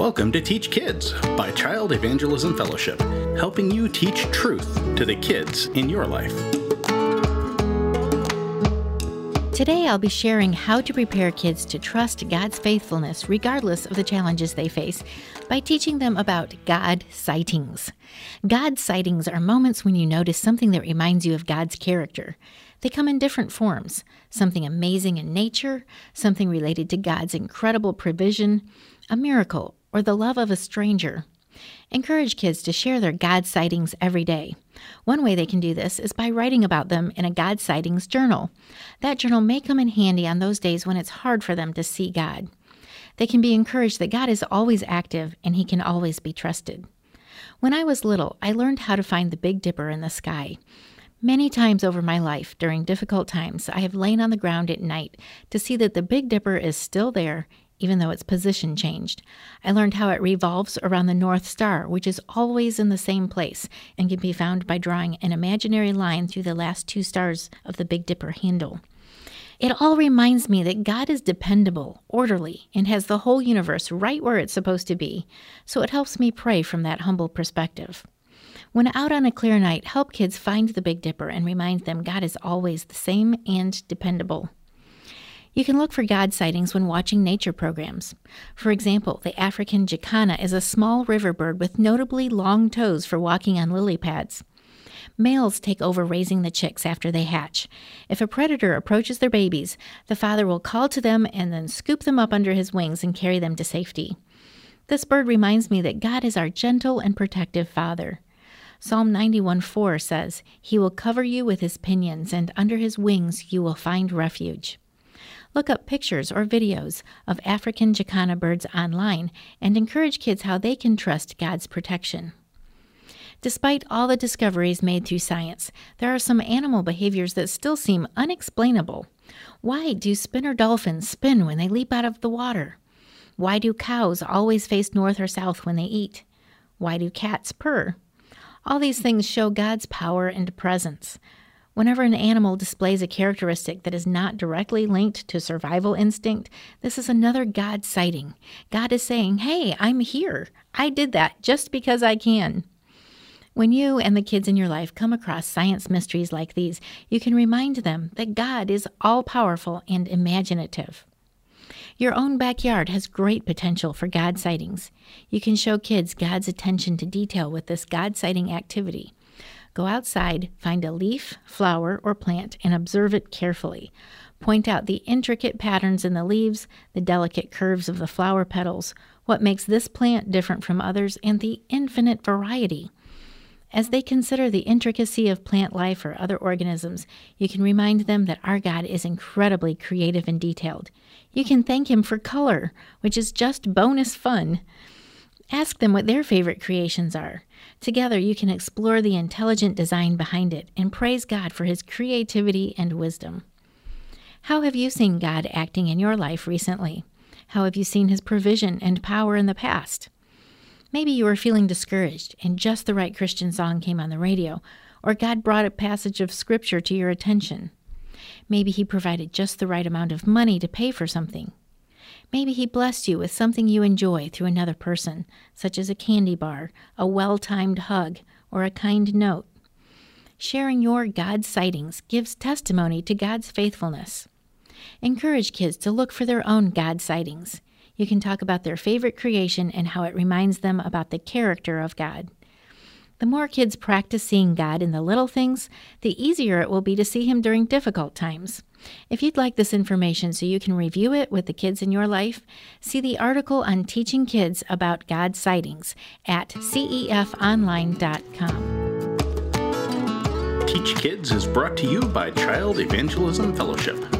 Welcome to Teach Kids by Child Evangelism Fellowship, helping you teach truth to the kids in your life. Today, I'll be sharing how to prepare kids to trust God's faithfulness regardless of the challenges they face by teaching them about God sightings. God sightings are moments when you notice something that reminds you of God's character. They come in different forms something amazing in nature, something related to God's incredible provision, a miracle, or the love of a stranger. Encourage kids to share their God sightings every day. One way they can do this is by writing about them in a God sightings journal. That journal may come in handy on those days when it's hard for them to see God. They can be encouraged that God is always active and He can always be trusted. When I was little, I learned how to find the Big Dipper in the sky. Many times over my life, during difficult times, I have lain on the ground at night to see that the Big Dipper is still there even though its position changed. I learned how it revolves around the North Star, which is always in the same place and can be found by drawing an imaginary line through the last two stars of the Big Dipper handle. It all reminds me that God is dependable, orderly, and has the whole universe right where it's supposed to be, so it helps me pray from that humble perspective. When out on a clear night, help kids find the Big Dipper and remind them God is always the same and dependable. You can look for God sightings when watching nature programs. For example, the African jacana is a small river bird with notably long toes for walking on lily pads. Males take over raising the chicks after they hatch. If a predator approaches their babies, the father will call to them and then scoop them up under his wings and carry them to safety. This bird reminds me that God is our gentle and protective Father. Psalm 91 4 says, He will cover you with His pinions, and under His wings you will find refuge. Look up pictures or videos of African jacana birds online and encourage kids how they can trust God's protection. Despite all the discoveries made through science, there are some animal behaviors that still seem unexplainable. Why do spinner dolphins spin when they leap out of the water? Why do cows always face north or south when they eat? Why do cats purr? All these things show God's power and presence. Whenever an animal displays a characteristic that is not directly linked to survival instinct, this is another God sighting. God is saying, Hey, I'm here. I did that just because I can. When you and the kids in your life come across science mysteries like these, you can remind them that God is all powerful and imaginative. Your own backyard has great potential for God sightings. You can show kids God's attention to detail with this God sighting activity. Go outside, find a leaf, flower, or plant, and observe it carefully. Point out the intricate patterns in the leaves, the delicate curves of the flower petals, what makes this plant different from others, and the infinite variety. As they consider the intricacy of plant life or other organisms, you can remind them that our God is incredibly creative and detailed. You can thank Him for color, which is just bonus fun. Ask them what their favorite creations are. Together, you can explore the intelligent design behind it and praise God for His creativity and wisdom. How have you seen God acting in your life recently? How have you seen His provision and power in the past? Maybe you were feeling discouraged and just the right Christian song came on the radio, or God brought a passage of Scripture to your attention. Maybe He provided just the right amount of money to pay for something. Maybe He blessed you with something you enjoy through another person, such as a candy bar, a well timed hug, or a kind note. Sharing your God sightings gives testimony to God's faithfulness. Encourage kids to look for their own God sightings. You can talk about their favorite creation and how it reminds them about the character of God. The more kids practice seeing God in the little things, the easier it will be to see Him during difficult times. If you'd like this information so you can review it with the kids in your life, see the article on teaching kids about God sightings at cefonline.com. Teach Kids is brought to you by Child Evangelism Fellowship.